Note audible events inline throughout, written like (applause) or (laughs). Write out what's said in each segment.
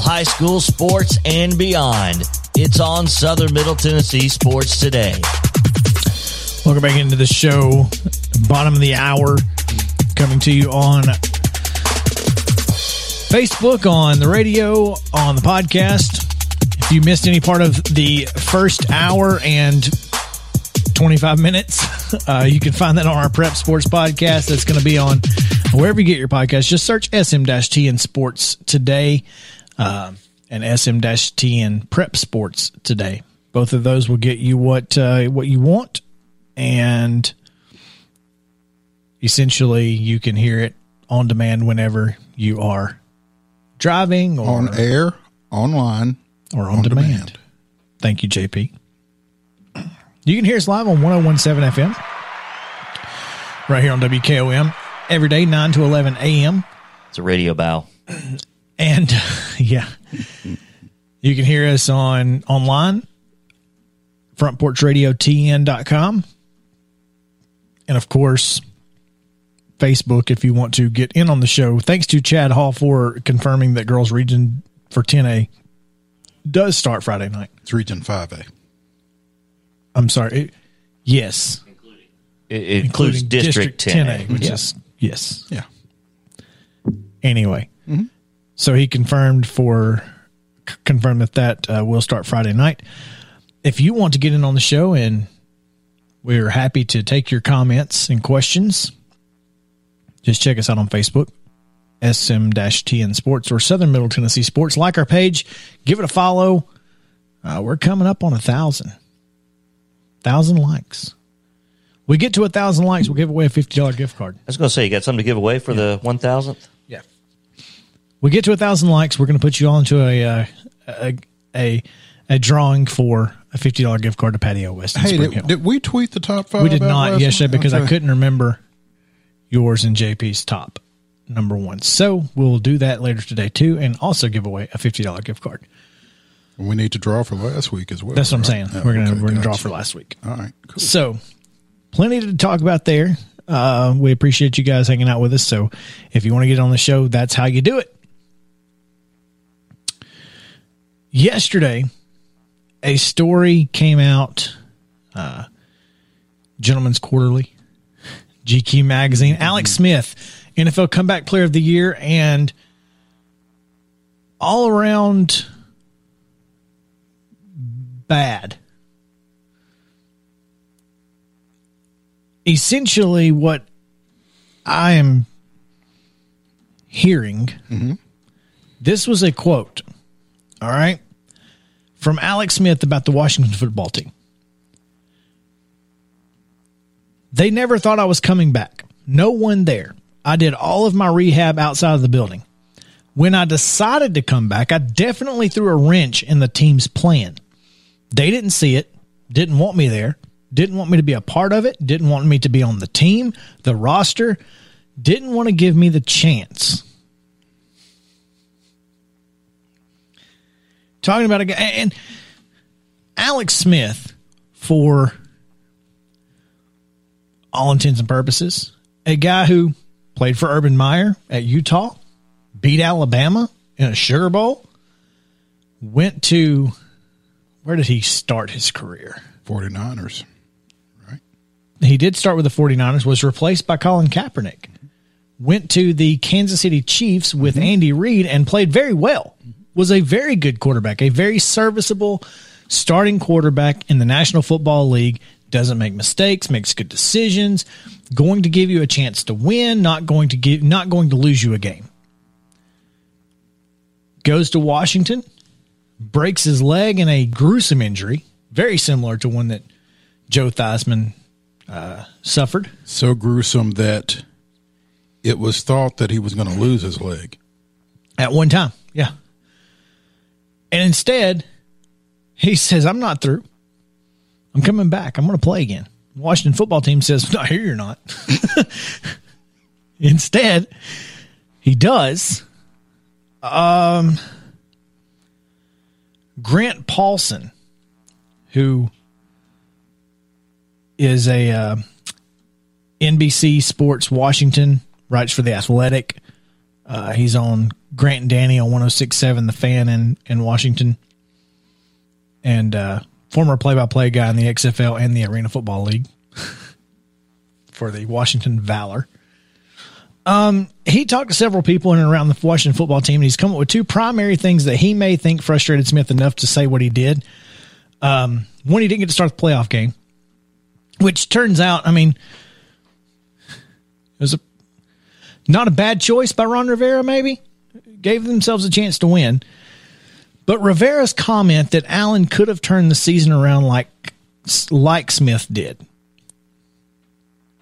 high school sports and beyond. It's on Southern Middle Tennessee Sports Today. Welcome back into the show. Bottom of the hour. Coming to you on Facebook, on the radio, on the podcast. If you missed any part of the first hour and 25 minutes, (laughs) uh, you can find that on our Prep Sports podcast. That's going to be on wherever you get your podcast. Just search SM-TN Sports today uh, and SM-TN Prep Sports today. Both of those will get you what uh, what you want, and essentially you can hear it on demand whenever you are driving or on air, online, or on, on demand. demand. Thank you, JP. You can hear us live on 1017 FM right here on WKOM every day, 9 to 11 a.m. It's a radio bow. And (laughs) yeah, you can hear us on online, frontporchradiotn.com. And of course, Facebook if you want to get in on the show. Thanks to Chad Hall for confirming that Girls Region for 10A does start Friday night. It's Region 5A. I'm sorry. It, yes. It, it includes District, District 10A, 10A which yeah. is, yes. Yeah. Anyway, mm-hmm. So he confirmed for, confirmed that that uh, will start Friday night. If you want to get in on the show and we're happy to take your comments and questions, just check us out on Facebook. SM-TN Sports or Southern Middle Tennessee Sports. Like our page, give it a follow. Uh, we're coming up on a thousand thousand likes. We get to a thousand likes, we'll give away a fifty dollar gift card. I was going to say, you got something to give away for yeah. the one thousandth. Yeah. We get to a thousand likes, we're going to put you on to a, uh, a a a drawing for a fifty dollar gift card to Patio West. Hey, did, did, we tweet the top five? We did not yesterday because okay. I couldn't remember yours and JP's top number one. So we'll do that later today too, and also give away a fifty dollar gift card. We need to draw for last week as well. That's what I'm saying. we're gonna okay, we're gonna draw for last week. All right. Cool. So, plenty to talk about there. Uh, we appreciate you guys hanging out with us. So, if you want to get on the show, that's how you do it. Yesterday, a story came out. Uh, Gentleman's Quarterly, GQ magazine. Alex Smith, NFL Comeback Player of the Year, and all around bad. Essentially, what I am hearing, mm-hmm. this was a quote, all right, from Alex Smith about the Washington football team. They never thought I was coming back. No one there. I did all of my rehab outside of the building. When I decided to come back, I definitely threw a wrench in the team's plan. They didn't see it, didn't want me there, didn't want me to be a part of it, didn't want me to be on the team, the roster, didn't want to give me the chance. Talking about a guy, and Alex Smith, for all intents and purposes, a guy who played for Urban Meyer at Utah, beat Alabama in a Sugar Bowl, went to where did he start his career? 49ers, right? He did start with the 49ers, was replaced by Colin Kaepernick. Went to the Kansas City Chiefs with mm-hmm. Andy Reid and played very well. Was a very good quarterback, a very serviceable starting quarterback in the National Football League. Doesn't make mistakes, makes good decisions, going to give you a chance to win, not going to give not going to lose you a game. Goes to Washington, breaks his leg in a gruesome injury, very similar to one that Joe Theismann uh, suffered. So gruesome that it was thought that he was going to lose his leg. At one time, yeah. And instead, he says, I'm not through. I'm coming back. I'm going to play again. Washington football team says, No, here you're not. (laughs) instead, he does. Um, Grant Paulsen, who is a uh, NBC Sports Washington, writes for The Athletic, Uh, he's on Grant and Danny on 1067 The Fan in, in Washington. And uh, former play by play guy in the XFL and the Arena Football League (laughs) for the Washington Valor. Um, he talked to several people in and around the Washington football team, and he's come up with two primary things that he may think frustrated Smith enough to say what he did. Um, one, he didn't get to start the playoff game, which turns out, I mean, it was a not a bad choice by Ron Rivera, maybe. Gave themselves a chance to win. But Rivera's comment that Allen could have turned the season around like like Smith did.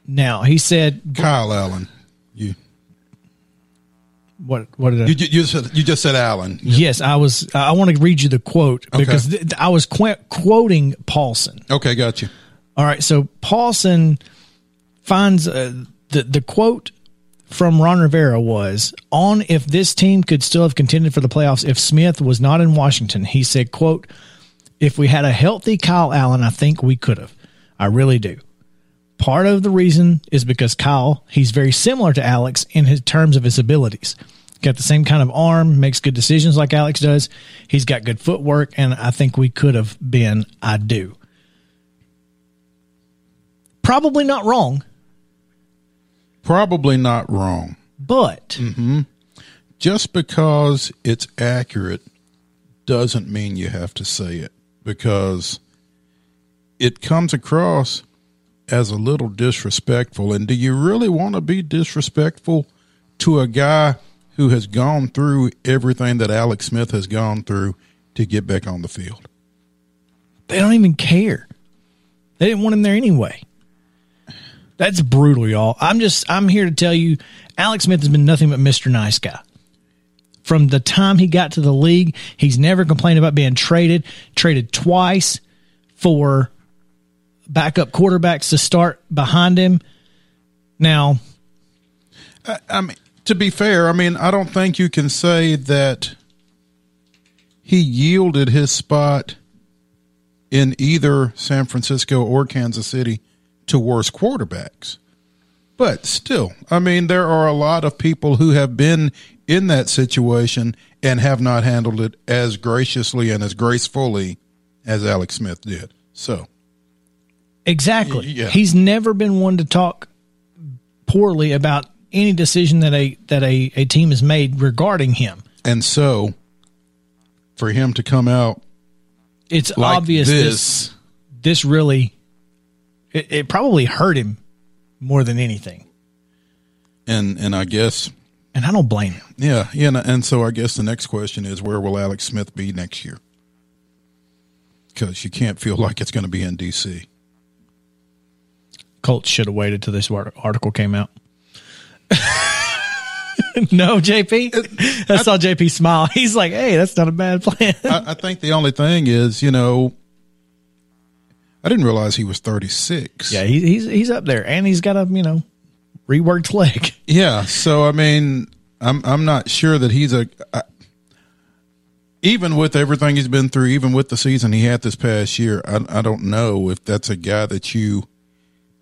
Now he said Kyle Allen. You what what did I you, ju- you, said, you just said Allen. Yes, I was I want to read you the quote because th- I was qu- quoting Paulsen. Okay, got you. All right, so Paulsen finds uh, the the quote from Ron Rivera was on if this team could still have contended for the playoffs if Smith was not in Washington. He said, "quote If we had a healthy Kyle Allen, I think we could have. I really do. Part of the reason is because Kyle, he's very similar to Alex in his terms of his abilities. Got the same kind of arm, makes good decisions like Alex does. He's got good footwork, and I think we could have been. I do. Probably not wrong, Probably not wrong. but mm-hmm. Just because it's accurate doesn't mean you have to say it because it comes across as a little disrespectful. And do you really want to be disrespectful to a guy who has gone through everything that Alex Smith has gone through to get back on the field? they don't even care. They didn't want him there anyway. That's brutal, y'all. I'm just I'm here to tell you Alex Smith has been nothing but Mr. Nice Guy. From the time he got to the league, he's never complained about being traded, traded twice for backup quarterbacks to start behind him. Now, I mean, to be fair, I mean, I don't think you can say that he yielded his spot in either San Francisco or Kansas City to worse quarterbacks. But still, I mean, there are a lot of people who have been in that situation and have not handled it as graciously and as gracefully as Alex Smith did. So, Exactly. Yeah. He's never been one to talk poorly about any decision that a that a, a team has made regarding him. and so for him to come out It's like obvious this, this this really it, it probably hurt him more than anything. and and I guess And I don't blame him. Yeah, yeah, and, and so I guess the next question is where will Alex Smith be next year? Because you can't feel like it's going to be in DC. Colts should have waited till this article came out. (laughs) no, JP. I saw JP smile. (laughs) He's like, "Hey, that's not a bad plan." I, I think the only thing is, you know, I didn't realize he was thirty six. yeah, he, he's he's up there, and he's got a you know reworked leg. (laughs) yeah. So I mean, I'm I'm not sure that he's a. I, even with everything he's been through, even with the season he had this past year, I, I don't know if that's a guy that you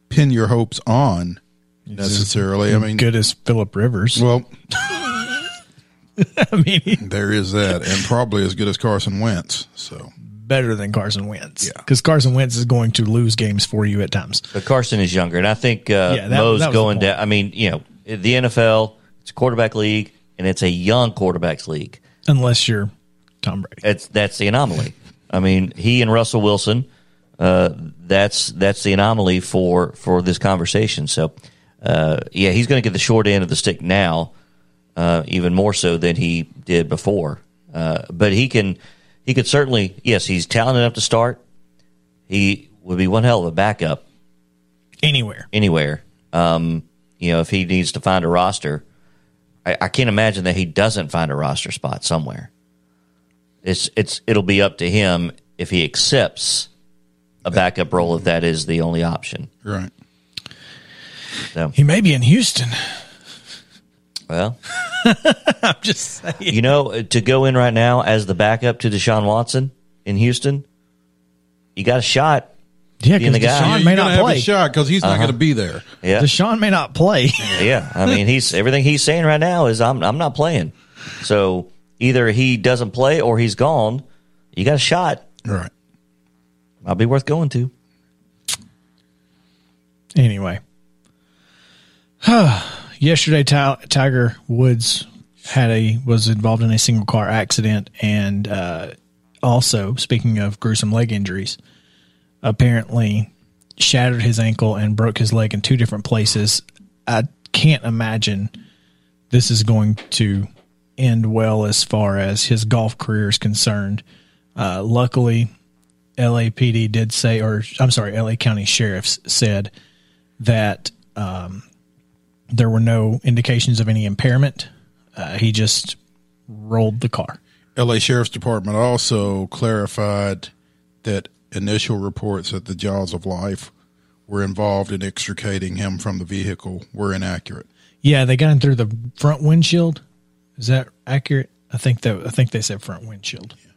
pin your hopes on necessarily. I mean, Good as Philip Rivers. well, (laughs) I mean, There is that, and probably as good as Carson Wentz. So better than Carson Wentz. Yeah. because Carson Wentz is going to lose games for you at times. But Carson is younger, and I think uh, Yeah, that- Mo's that going down. I mean, you know, the NFL, it's a quarterback league, and it's a young quarterbacks league. Unless you're Tom Brady. That's that's the anomaly. I mean, he and Russell Wilson. Uh, that's that's the anomaly for for this conversation. So, uh, yeah, he's going to get the short end of the stick now, uh, even more so than he did before. Uh, but he can he could certainly yes, he's talented enough to start. He would be one hell of a backup Anywhere. anywhere. Um, you know, if he needs to find a roster, I, I can't imagine that he doesn't find a roster spot somewhere. It's it's it'll be up to him if he accepts a backup role if that is the only option. right, So, He may be in Houston. Well, (laughs) I'm just saying. you know, uh, to go in right now as the backup to Deshaun Watson in Houston, you got a shot. Yeah, because guy. Deshaun may not play. a shot because he's not uh-huh. going to be there. Yeah, Deshaun may not play. (laughs) yeah. I mean, he's everything he's saying right now is I'm I'm not playing. So either he doesn't play or he's gone. You got a shot. Right. I'll be worth going to. Anyway, (sighs) (sighs) yesterday Ti- Tiger Woods had a was involved in a single car accident, and uh, also speaking of gruesome leg injuries, apparently shattered his ankle and broke his leg in two different places. I can't imagine this is going to end well as far as his golf career is concerned. Uh, luckily, LAPD did say, or I'm sorry, LA County Sheriffs said that um, there were no indications of any impairment. Uh, he just rolled the car. LA Sheriff's Department also clarified that initial reports that the jaws of life were involved in extricating him from the vehicle were inaccurate. Yeah, they got him through the front windshield. Is that accurate? I think that I think they said front windshield. Yeah.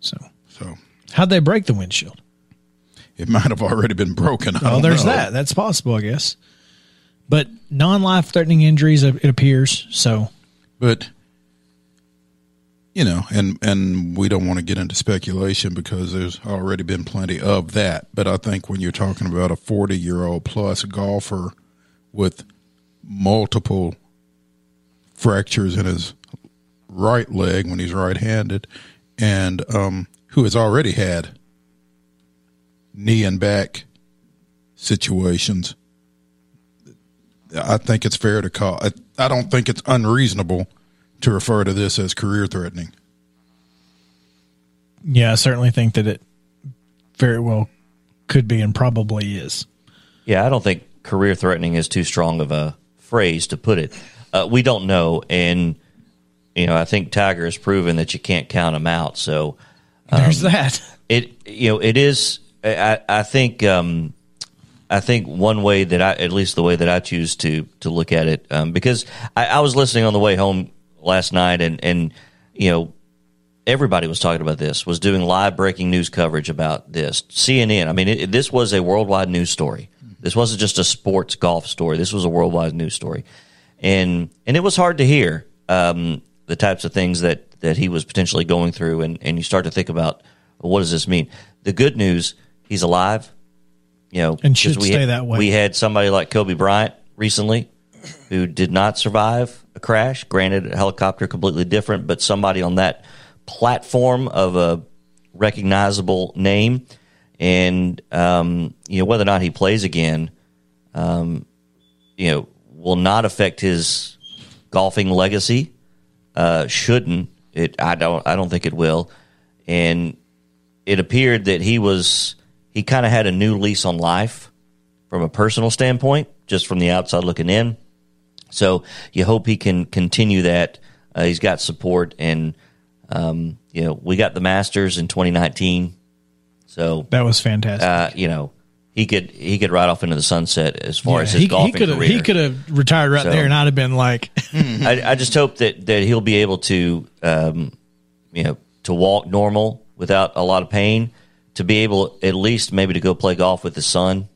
So, So how'd they break the windshield? it might have already been broken. I Oh, there's know. that. That's possible, I guess. But non-life threatening injuries, it appears. So, But you know, and and we don't want to get into speculation because there's already been plenty of that. But I think when you're talking about a 40 year old plus golfer with multiple fractures in his right leg when he's right handed, and um, who has already had knee and back situations. I think it's fair to call. I, I don't think it's unreasonable to refer to this as career threatening. yeah, I certainly think that it very well could be and probably is. Yeah, I don't think career threatening is too strong of a phrase to put it. Uh, we don't know, and you know, I think Tiger has proven that you can't count him out. So There's that. (laughs) it, you know, it is. I, I think, um, I think one way that I, at least the way that I choose to to look at it, um, because I, I was listening on the way home last night, and and you know, everybody was talking about this, was doing live breaking news coverage about this. CNN, I mean, it, this was a worldwide news story. This wasn't just a sports golf story. This was a worldwide news story, and and it was hard to hear um, the types of things that that he was potentially going through, and and you start to think about what does this mean. The good news, he's alive. You know, And should we stay had- that way. We had somebody like Kobe Bryant recently who did not survive a crash. Granted, a helicopter completely different, but somebody on that platform of a recognizable name, and um, you know whether or not he plays again, um, you know, will not affect his golfing legacy. Uh, shouldn't it? I don't. I don't think it will. And it appeared that he was he kind of had a new lease on life from a personal standpoint, just from the outside looking in. So you hope he can continue that. Uh, he's got support, and um, you know we got the Masters in 2019. So That was fantastic. uh, you know he could he could ride off into the sunset as far Yeah, as his he, golfing could have career. he could have retired right So- there, and I'd have been like, (laughs) I, I just hope that, that he'll be able to, um, you know, to walk normal without a lot of pain, to be able at least maybe to go play golf with his son.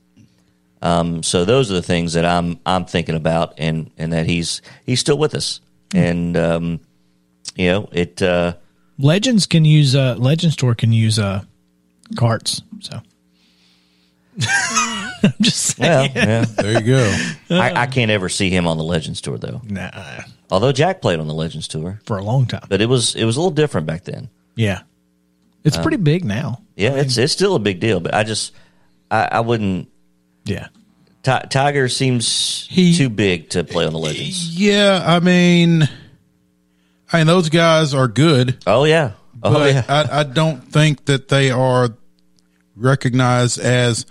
Um, so those are the things that I'm I'm thinking about, and and that he's he's still with us, and um, you know it. Uh, Legends can use uh, Legends tour can use uh, carts. So (laughs) I'm just saying. well, yeah, There you go. (laughs) I, I can't ever see him on the Legends tour though. Nah, Although Jack played on the Legends tour, for a long time. but it was it was a little different back then. Yeah, it's pretty big now. Yeah, it's it's still a big deal, but I just I, I wouldn't. Yeah, Ti- Tiger seems He- too big to play on the Legends. Yeah, I mean, I mean those guys are good, Oh yeah, oh but yeah. I, I don't think that they are recognized as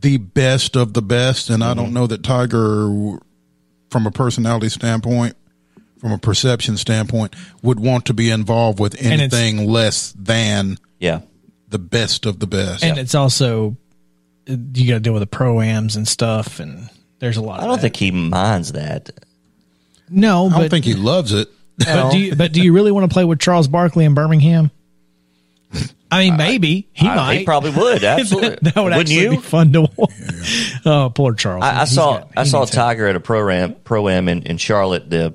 the best of the best, and I Mm-hmm. don't know that Tiger, from a personality standpoint, from a perception standpoint, would want to be involved with anything less than yeah, the best of the best. and it's also you got to deal with the proams and stuff, and there's a lot. I don't that. think he minds that. no, I don't think he loves it. but do you, but do you really want to play with Charles Barkley in Birmingham? (laughs) I mean, maybe he I- might. he probably would. Absolutely. (laughs) that would Wouldn't actually you? be fun to watch. Oh, poor Charles. I, I saw got- I saw needs help. Tiger at a pro am pro am in, in Charlotte. The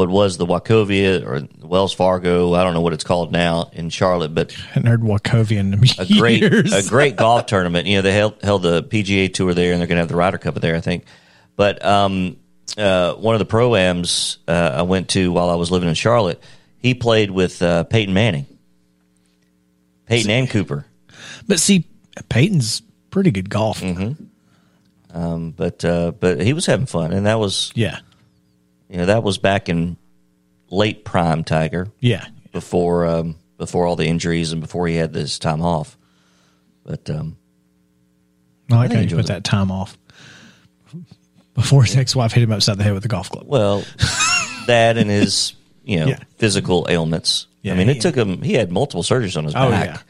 what was the Wachovia or Wells Fargo? I don't know what it's called now in Charlotte, but hadn't heard Wachovia in a great years. a great golf tournament. You know, they held held the PGA Tour there, and they're going to have the Ryder Cup there, I think. But um, uh, one of the pro ams uh, I went to while I was living in Charlotte, he played with uh, Peyton Manning, Peyton and Cooper. But see, Peyton's pretty good golf. Mm-hmm. Um, but uh, but he was having fun, and that was Yeah, you know that was back in late prime Tiger yeah. before um, before all the injuries and before he had this time off. But um, I like think how you put enjoys that time off before his ex-wife hit him upside the head with a golf club. well, that and his you know (laughs) Yeah. physical ailments. Yeah, I mean, it took him. He had multiple surgeries on his Oh, back.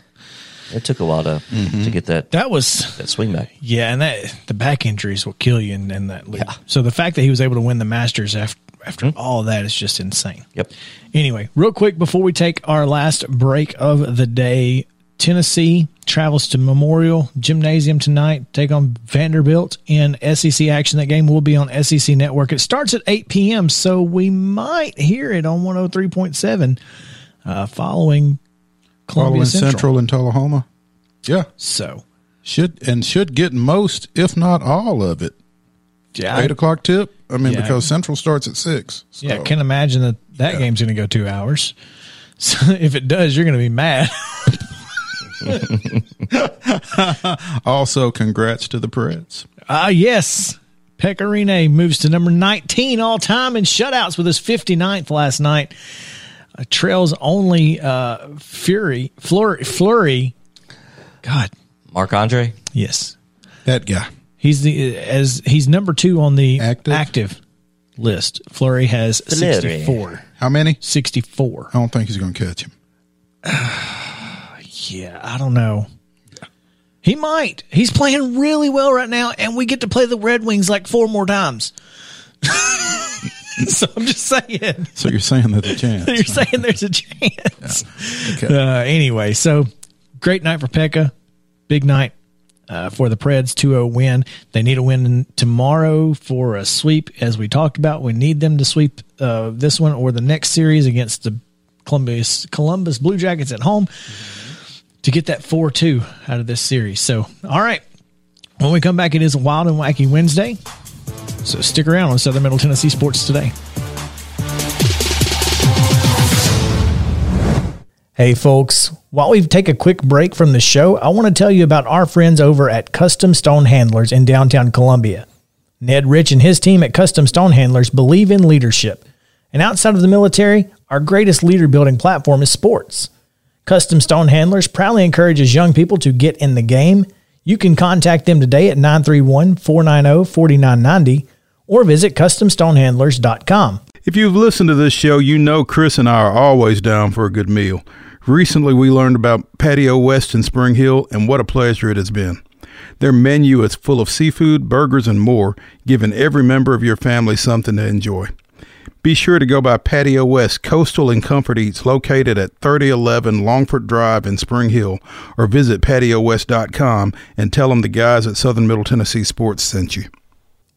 It took a while to to get that That was that swing back. yeah, and that the back injuries will kill you in, in that league. Yeah. So the fact that he was able to win the Masters after after Hmm. all that is just insane. Yep. Anyway, real quick before we take our last break of the day, Tennessee travels to Memorial Gymnasium tonight, take on Vanderbilt in SEC action. That game will be on SEC Network. It starts at 8 p.m., so we might hear it on 103.7 uh, following Columbia Central. Central and Tullahoma. Yeah, So, should and should get most, if not all of it. yeah, Eight o'clock tip. I mean, Yeah. because Central starts at six. So. yeah, can't imagine that that game's going to go two hours. (laughs) So if it does, you're going to be mad. (laughs) (laughs) Also, congrats to the Preds. Ah, yes. Pekka Rinne moves to number 19 all time in shutouts with his 59th last night. Uh, trails only uh, Fury, Fleury, Fleury. God, Marc-Andre. yes. That guy. He's the as he's number 2 on the Active? active list. Fleury has 64. How many? 64. I don't think he's going to catch him. (sighs) Yeah, I don't know. He might. He's playing really well right now, and we get to play the Red Wings like four more times. (laughs) (laughs) so I'm just saying. So you're saying there's a chance? (laughs) You're saying there's a chance. Okay. Uh, anyway, so great night for Pekka. Big night uh, for the Preds 2 0 win. They need a win tomorrow for a sweep, as we talked about. We need them to sweep uh, this one or the next series against the Columbus, Columbus Blue Jackets at home to get that 4 2 out of this series. So, all right. When we come back, it is a wild and wacky Wednesday. So stick around on Southern Middle Tennessee Sports today. Hey, folks. While we take a quick break from the show, I want to tell you about our friends over at Custom Stone Handlers in downtown Columbia. Ned Rich and his team at Custom Stone Handlers believe in leadership. And outside of the military, our greatest leader building platform is sports. Custom Stone Handlers proudly encourages young people to get in the game. You can contact them today at 931 490 4990 or visit CustomStonehandlers.com. If you've listened to this show, you know Chris and I are always down for a good meal. Recently, we learned about Patio West in Spring Hill, and what a pleasure it has been. Their menu is full of seafood, burgers, and more, giving every member of your family something to enjoy. Be sure to go by Patio West Coastal and Comfort Eats located at 3011 Longford Drive in Spring Hill or visit patiowest.com and tell them the guys at Southern Middle Tennessee Sports sent you.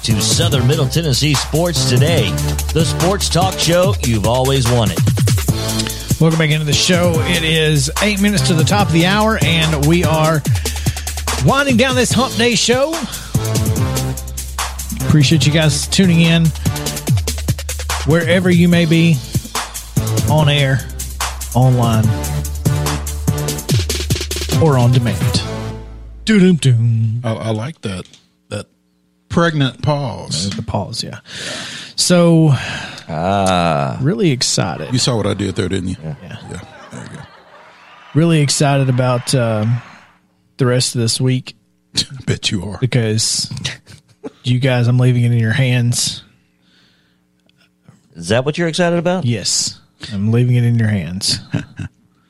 back to Southern Middle Tennessee Sports Today, the sports talk show you've always wanted. Welcome back into the show. It is eight minutes to the top of the hour, and we are winding down this Hump Day show. Appreciate you guys tuning in wherever you may be on air, online, or on demand. Doom doom. I, I like that that pregnant pause. The pause, yeah. So, really excited. You saw what I did there, didn't you? Yeah. Yeah. There you go. Really excited about um, the rest of this week I (laughs) bet you are. because you guys, I'm leaving it in your hands. Is that what you're excited about? Yes, I'm leaving it in your hands.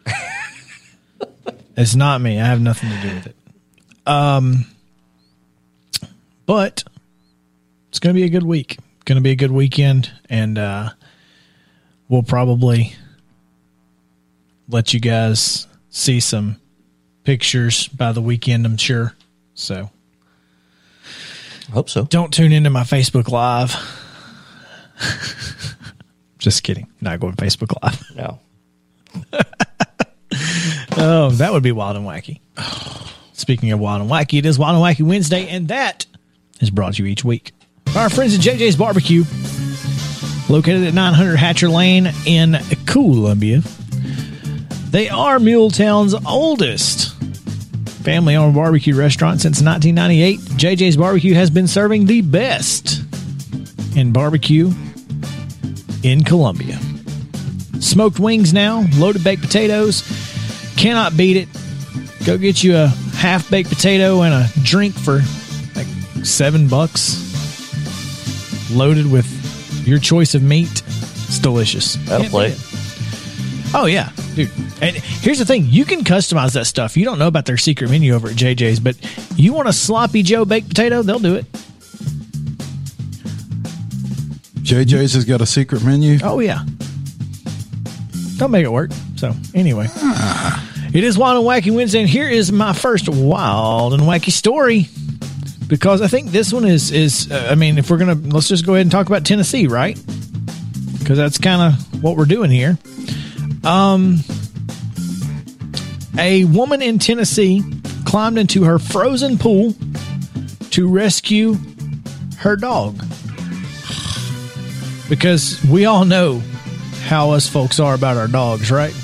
(laughs) it's not me. I have nothing to do with it. Um, but it's going to be a good week. Going to be a good weekend, and uh, we'll probably let you guys see some pictures by the weekend. I'm sure. So I hope so. don't tune into my Facebook Live. (laughs) Just kidding. Not going Facebook Live. (laughs) No. (laughs) Oh, that would be wild and wacky. (sighs) Speaking of wild and wacky, it is Wild and Wacky Wednesday, and that is brought to you each week our friends at JJ's Barbecue, located at 900 Hatcher Lane in Columbia. They are Muletown's oldest family owned barbecue restaurant since 1998. JJ's Barbecue has been serving the best in barbecue in Columbia. Smoked wings now, loaded baked potatoes. Cannot beat it. Go get you a half baked potato and a drink for seven bucks. Loaded with your choice of meat. It's delicious. That'll Can't play. it. Oh yeah, dude. And here's the thing: you can customize that stuff. You don't know about their secret menu over at JJ's, but you want a sloppy Joe baked potato, they'll do it. JJ's has got a secret menu. Oh yeah. Don't make it work. So anyway, ah. it is Wild and Wacky Wednesday, and here is my first wild and wacky story. Because I think this one is is uh, I mean, if we're gonna let's just go ahead and talk about Tennessee, right? Because that's kind of what we're doing here. Um, a woman in Tennessee climbed into her frozen pool to rescue her dog because we all know how us folks are about our dogs, right?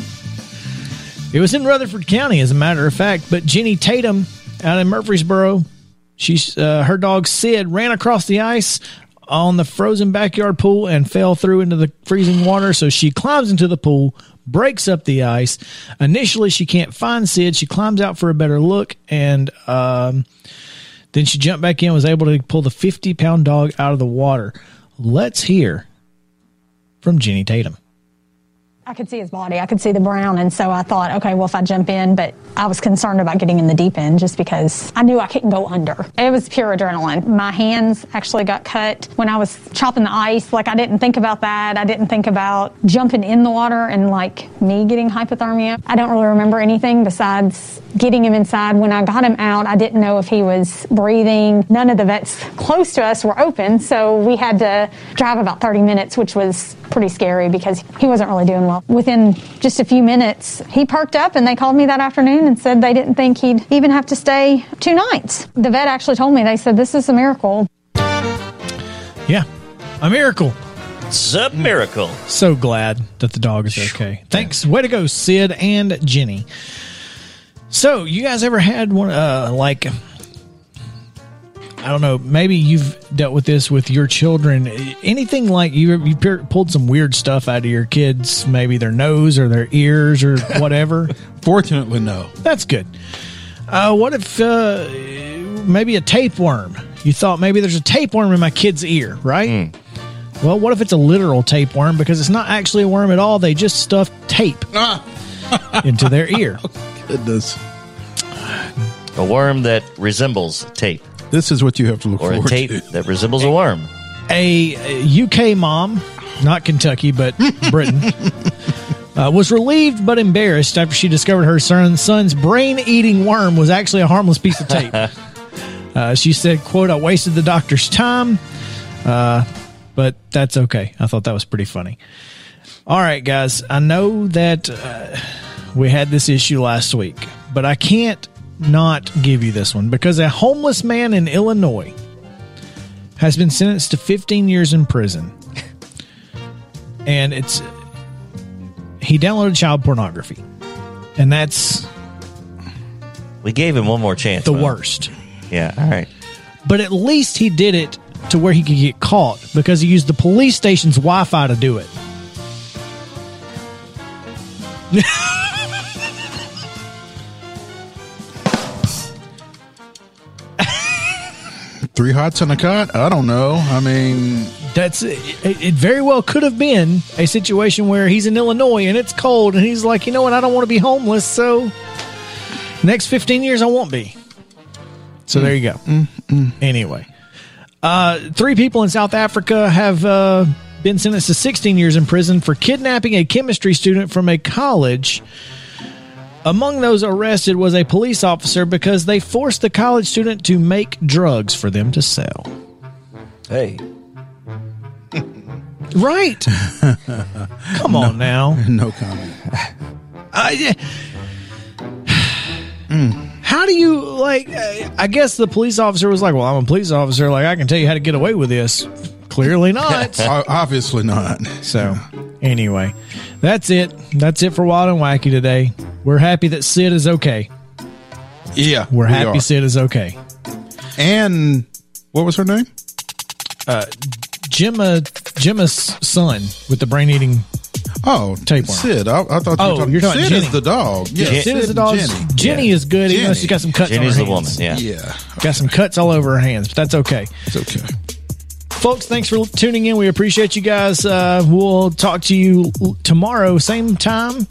It was in Rutherford County, as a matter of fact. But Jenny Tatum out in Murfreesboro, she's uh, her dog Sid ran across the ice on the frozen backyard pool and fell through into the freezing water. So she climbs into the pool, breaks up the ice. Initially, she can't find Sid. She climbs out for a better look, and um, then she jumped back in, was able to pull the 50 pound dog out of the water. Let's hear from Jenny Tatum. I could see his body. I could see the brown. And so I thought, okay, well, if I jump in, but I was concerned about getting in the deep end just because I knew I couldn't go under. It was pure adrenaline. My hands actually got cut when I was chopping the ice. Like, I didn't think about that. I didn't think about jumping in the water and like me getting hypothermia. I don't really remember anything besides getting him inside. When I got him out, I didn't know if he was breathing. None of the vets close to us were open. So we had to drive about 30 minutes, which was pretty scary because he wasn't really doing well. Within just a few minutes, he perked up and they called me that afternoon and said they didn't think he'd even have to stay two nights. The vet actually told me, they said, this is a miracle. Yeah, a miracle. It's a miracle. So glad that the dog is okay. Thanks. Way to go, Sid and Jenny. So, you guys ever had one, uh, like, I don't know, maybe you've dealt with this with your children. Anything like you, you pulled some weird stuff out of your kids, maybe their nose or their ears or (laughs) whatever? Fortunately, no. That's good. Uh, what if uh, maybe a tapeworm? You thought maybe there's a tapeworm in my kid's ear, right? Well, what if it's a literal tapeworm because it's not actually a worm at all? They just stuffed tape (laughs) into their ear. (laughs) Goodness. A worm that resembles tape, This is what you have to look for. or a tape to. that resembles a worm. A a UK mom, not Kentucky, but (laughs) Britain, uh, was relieved but embarrassed after she discovered her son, son's brain eating worm was actually a harmless piece of tape. (laughs) Uh, she said, "quote I wasted the doctor's time, uh, but that's okay. I thought that was pretty funny." All right, guys. I know that uh, we had this issue last week, but I can't not give you this one because a homeless man in Illinois has been sentenced to 15 years in prison. and it's he downloaded child pornography. And that's We gave him one more chance. the worst. Yeah. All right. But at least he did it to where he could get caught because he used the police station's Wi-Fi to do it. (laughs) Three hots and a cot? I don't know. I mean, That's it, it very well could have been a situation where he's in Illinois and it's cold and he's like, "You know what? I don't want to be homeless, so next 15 years I won't be." So there you go. Anyway, uh, three people in South Africa have uh, been sentenced to 16 years in prison for kidnapping a chemistry student from a college. Among those arrested was a police officer because they forced the college student to make drugs for them to sell. Hey. (laughs) Right. (laughs) Come on now. (laughs) no comment. (sighs) I, (sighs) hmm. How do you like? I guess the police officer was like, "Well, I'm a police officer. Like, I can tell you how to get away with this." Clearly not. Obviously not. so, anyway, that's it. That's it for Wild and Wacky today. We're happy that Sid is okay. Yeah, We're we happy are. Sid is okay. And what was her name? Uh, Gemma, Gemma's son with the brain eating. Oh, Tapeworm. Sid. I, I thought you Oh, were talking. you're talking Sid Jenny. is the dog. Yeah, Jen- Sid is the dog. Jenny. Jenny, Yeah. is good, even though she's got some cuts. Jenny's on the her hands. woman. Yeah. Yeah, Got some cuts all over her hands, but that's okay. it's okay. Folks thanks for tuning in. We appreciate you guys. Uh, we'll talk to you tomorrow same time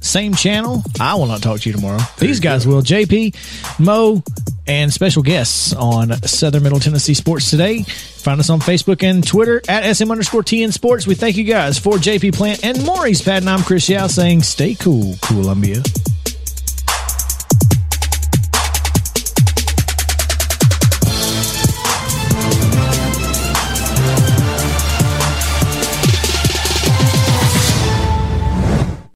same channel. I will not talk to you tomorrow. These guys will. Jp mo and special guests on southern middle tennessee sports today. Find us on facebook and twitter at sm underscore tn sports. We thank you guys for jp plant and maurice patton i'm chris yao saying stay cool columbia